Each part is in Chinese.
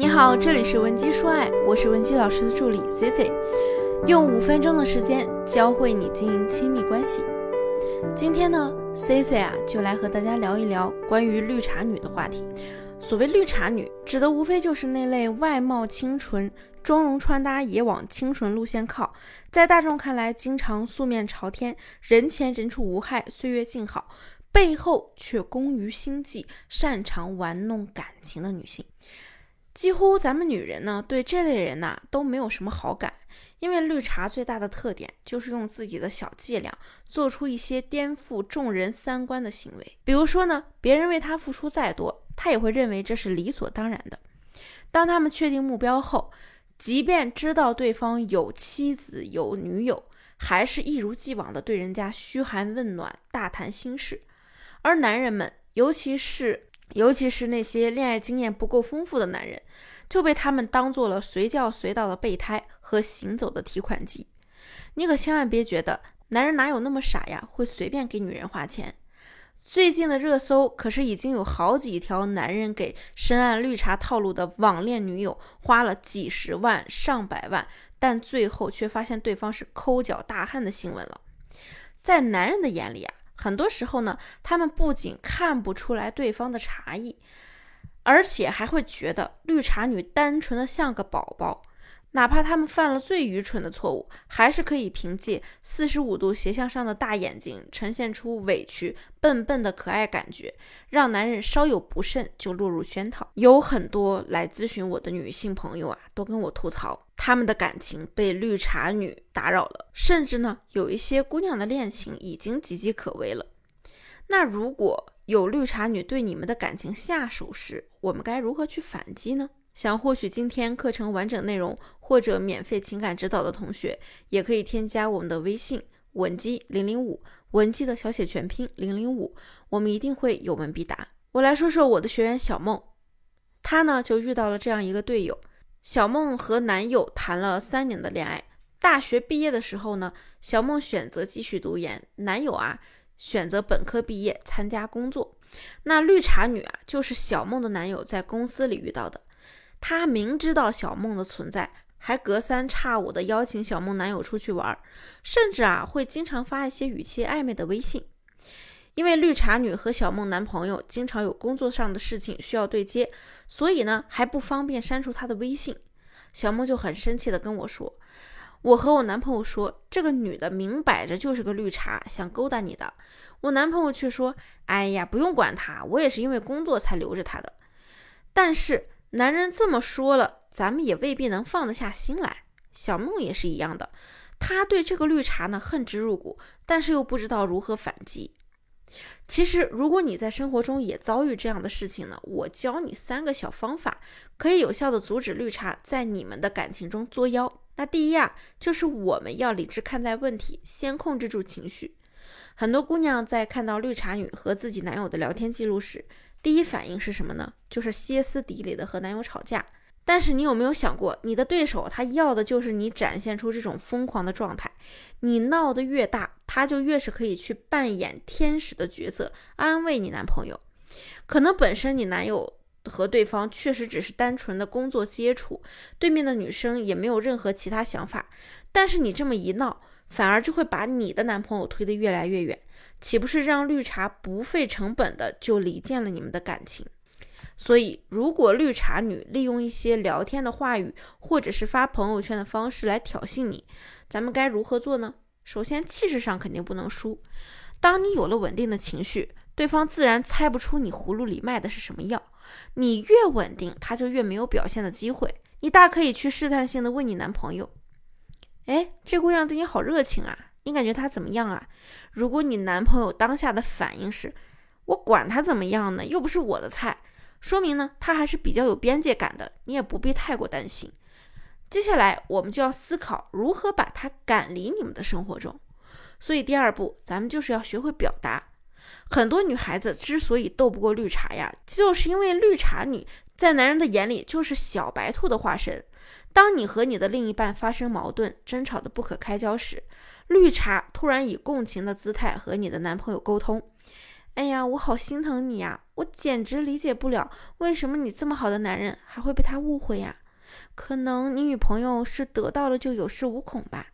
你好，这里是文姬说爱，我是文姬老师的助理 C C，用五分钟的时间教会你经营亲密关系。今天呢，C C 啊就来和大家聊一聊关于绿茶女的话题。所谓绿茶女，指的无非就是那类外貌清纯、妆容穿搭也往清纯路线靠，在大众看来经常素面朝天、人前人畜无害、岁月静好，背后却工于心计、擅长玩弄感情的女性。几乎咱们女人呢，对这类人呐都没有什么好感，因为绿茶最大的特点就是用自己的小伎俩做出一些颠覆众人三观的行为。比如说呢，别人为他付出再多，他也会认为这是理所当然的。当他们确定目标后，即便知道对方有妻子有女友，还是一如既往的对人家嘘寒问暖、大谈心事。而男人们，尤其是尤其是那些恋爱经验不够丰富的男人，就被他们当做了随叫随到的备胎和行走的提款机。你可千万别觉得男人哪有那么傻呀，会随便给女人花钱。最近的热搜可是已经有好几条男人给深谙绿茶套路的网恋女友花了几十万、上百万，但最后却发现对方是抠脚大汉的新闻了。在男人的眼里啊。很多时候呢，他们不仅看不出来对方的茶艺，而且还会觉得绿茶女单纯的像个宝宝。哪怕他们犯了最愚蠢的错误，还是可以凭借四十五度斜向上的大眼睛，呈现出委屈、笨笨的可爱感觉，让男人稍有不慎就落入圈套。有很多来咨询我的女性朋友啊，都跟我吐槽，他们的感情被绿茶女打扰了，甚至呢，有一些姑娘的恋情已经岌岌可危了。那如果有绿茶女对你们的感情下手时，我们该如何去反击呢？想获取今天课程完整内容或者免费情感指导的同学，也可以添加我们的微信文姬零零五，文姬的小写全拼零零五，我们一定会有问必答。我来说说我的学员小梦，她呢就遇到了这样一个队友。小梦和男友谈了三年的恋爱，大学毕业的时候呢，小梦选择继续读研，男友啊选择本科毕业参加工作。那绿茶女啊，就是小梦的男友在公司里遇到的。他明知道小梦的存在，还隔三差五的邀请小梦男友出去玩，甚至啊会经常发一些语气暧昧的微信。因为绿茶女和小梦男朋友经常有工作上的事情需要对接，所以呢还不方便删除他的微信。小梦就很生气的跟我说：“我和我男朋友说，这个女的明摆着就是个绿茶，想勾搭你的。”我男朋友却说：“哎呀，不用管她，我也是因为工作才留着她的。”但是。男人这么说了，咱们也未必能放得下心来。小梦也是一样的，她对这个绿茶呢恨之入骨，但是又不知道如何反击。其实，如果你在生活中也遭遇这样的事情呢，我教你三个小方法，可以有效的阻止绿茶在你们的感情中作妖。那第一啊，就是我们要理智看待问题，先控制住情绪。很多姑娘在看到绿茶女和自己男友的聊天记录时，第一反应是什么呢？就是歇斯底里的和男友吵架。但是你有没有想过，你的对手他要的就是你展现出这种疯狂的状态。你闹得越大，他就越是可以去扮演天使的角色，安慰你男朋友。可能本身你男友和对方确实只是单纯的工作接触，对面的女生也没有任何其他想法。但是你这么一闹，反而就会把你的男朋友推得越来越远。岂不是让绿茶不费成本的就离间了你们的感情？所以，如果绿茶女利用一些聊天的话语，或者是发朋友圈的方式来挑衅你，咱们该如何做呢？首先，气势上肯定不能输。当你有了稳定的情绪，对方自然猜不出你葫芦里卖的是什么药。你越稳定，他就越没有表现的机会。你大可以去试探性的问你男朋友：“哎，这姑娘对你好热情啊。”你感觉她怎么样啊？如果你男朋友当下的反应是“我管她怎么样呢，又不是我的菜”，说明呢他还是比较有边界感的，你也不必太过担心。接下来我们就要思考如何把他赶离你们的生活中。所以第二步，咱们就是要学会表达。很多女孩子之所以斗不过绿茶呀，就是因为绿茶女在男人的眼里就是小白兔的化身。当你和你的另一半发生矛盾、争吵的不可开交时，绿茶突然以共情的姿态和你的男朋友沟通：“哎呀，我好心疼你呀，我简直理解不了，为什么你这么好的男人还会被他误会呀？可能你女朋友是得到了就有恃无恐吧？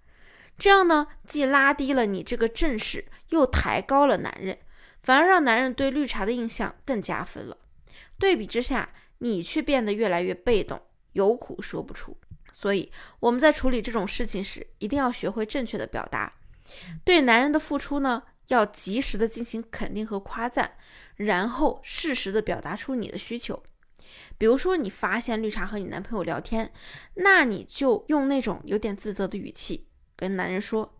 这样呢，既拉低了你这个阵势，又抬高了男人，反而让男人对绿茶的印象更加分了。对比之下，你却变得越来越被动，有苦说不出。所以我们在处理这种事情时，一定要学会正确的表达。对男人的付出呢，要及时的进行肯定和夸赞，然后适时的表达出你的需求。比如说，你发现绿茶和你男朋友聊天，那你就用那种有点自责的语气跟男人说：“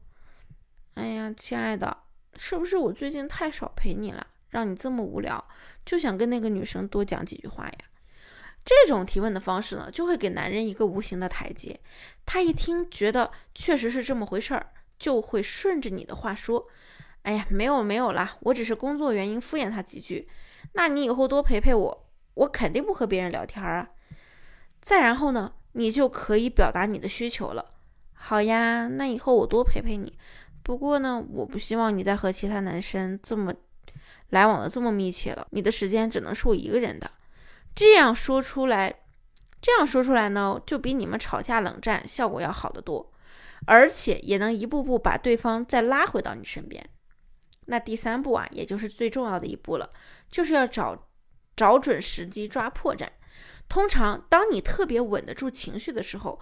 哎呀，亲爱的，是不是我最近太少陪你了，让你这么无聊，就想跟那个女生多讲几句话呀？”这种提问的方式呢，就会给男人一个无形的台阶。他一听，觉得确实是这么回事儿，就会顺着你的话说：“哎呀，没有没有啦，我只是工作原因敷衍他几句。那你以后多陪陪我。”我肯定不和别人聊天啊！再然后呢，你就可以表达你的需求了。好呀，那以后我多陪陪你。不过呢，我不希望你再和其他男生这么来往的这么密切了。你的时间只能是我一个人的。这样说出来，这样说出来呢，就比你们吵架冷战效果要好得多，而且也能一步步把对方再拉回到你身边。那第三步啊，也就是最重要的一步了，就是要找。找准时机抓破绽。通常，当你特别稳得住情绪的时候，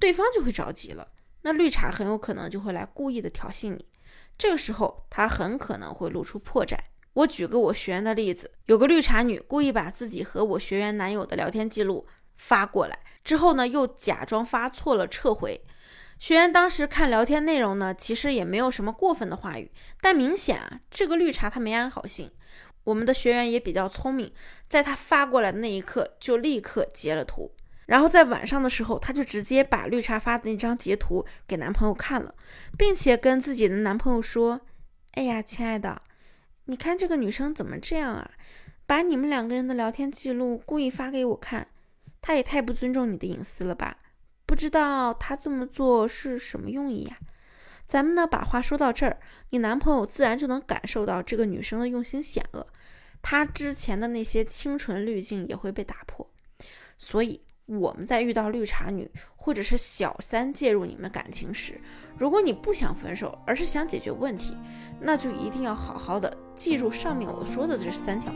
对方就会着急了。那绿茶很有可能就会来故意的挑衅你。这个时候，他很可能会露出破绽。我举个我学员的例子，有个绿茶女故意把自己和我学员男友的聊天记录发过来，之后呢，又假装发错了撤回。学员当时看聊天内容呢，其实也没有什么过分的话语，但明显啊，这个绿茶她没安好心。我们的学员也比较聪明，在他发过来的那一刻就立刻截了图，然后在晚上的时候，他就直接把绿茶发的那张截图给男朋友看了，并且跟自己的男朋友说：“哎呀，亲爱的，你看这个女生怎么这样啊？把你们两个人的聊天记录故意发给我看，她也太不尊重你的隐私了吧？不知道他这么做是什么用意呀？”咱们呢，把话说到这儿，你男朋友自然就能感受到这个女生的用心险恶，他之前的那些清纯滤镜也会被打破。所以我们在遇到绿茶女或者是小三介入你们感情时，如果你不想分手，而是想解决问题，那就一定要好好的记住上面我说的这三条。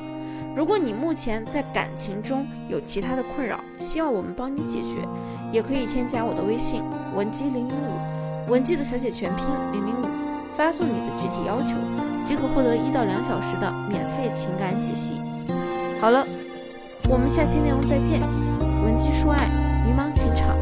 如果你目前在感情中有其他的困扰，希望我们帮你解决，也可以添加我的微信文姬零零五。文姬的小写全拼零零五，发送你的具体要求，即可获得一到两小时的免费情感解析。好了，我们下期内容再见。文姬说爱，迷茫情场，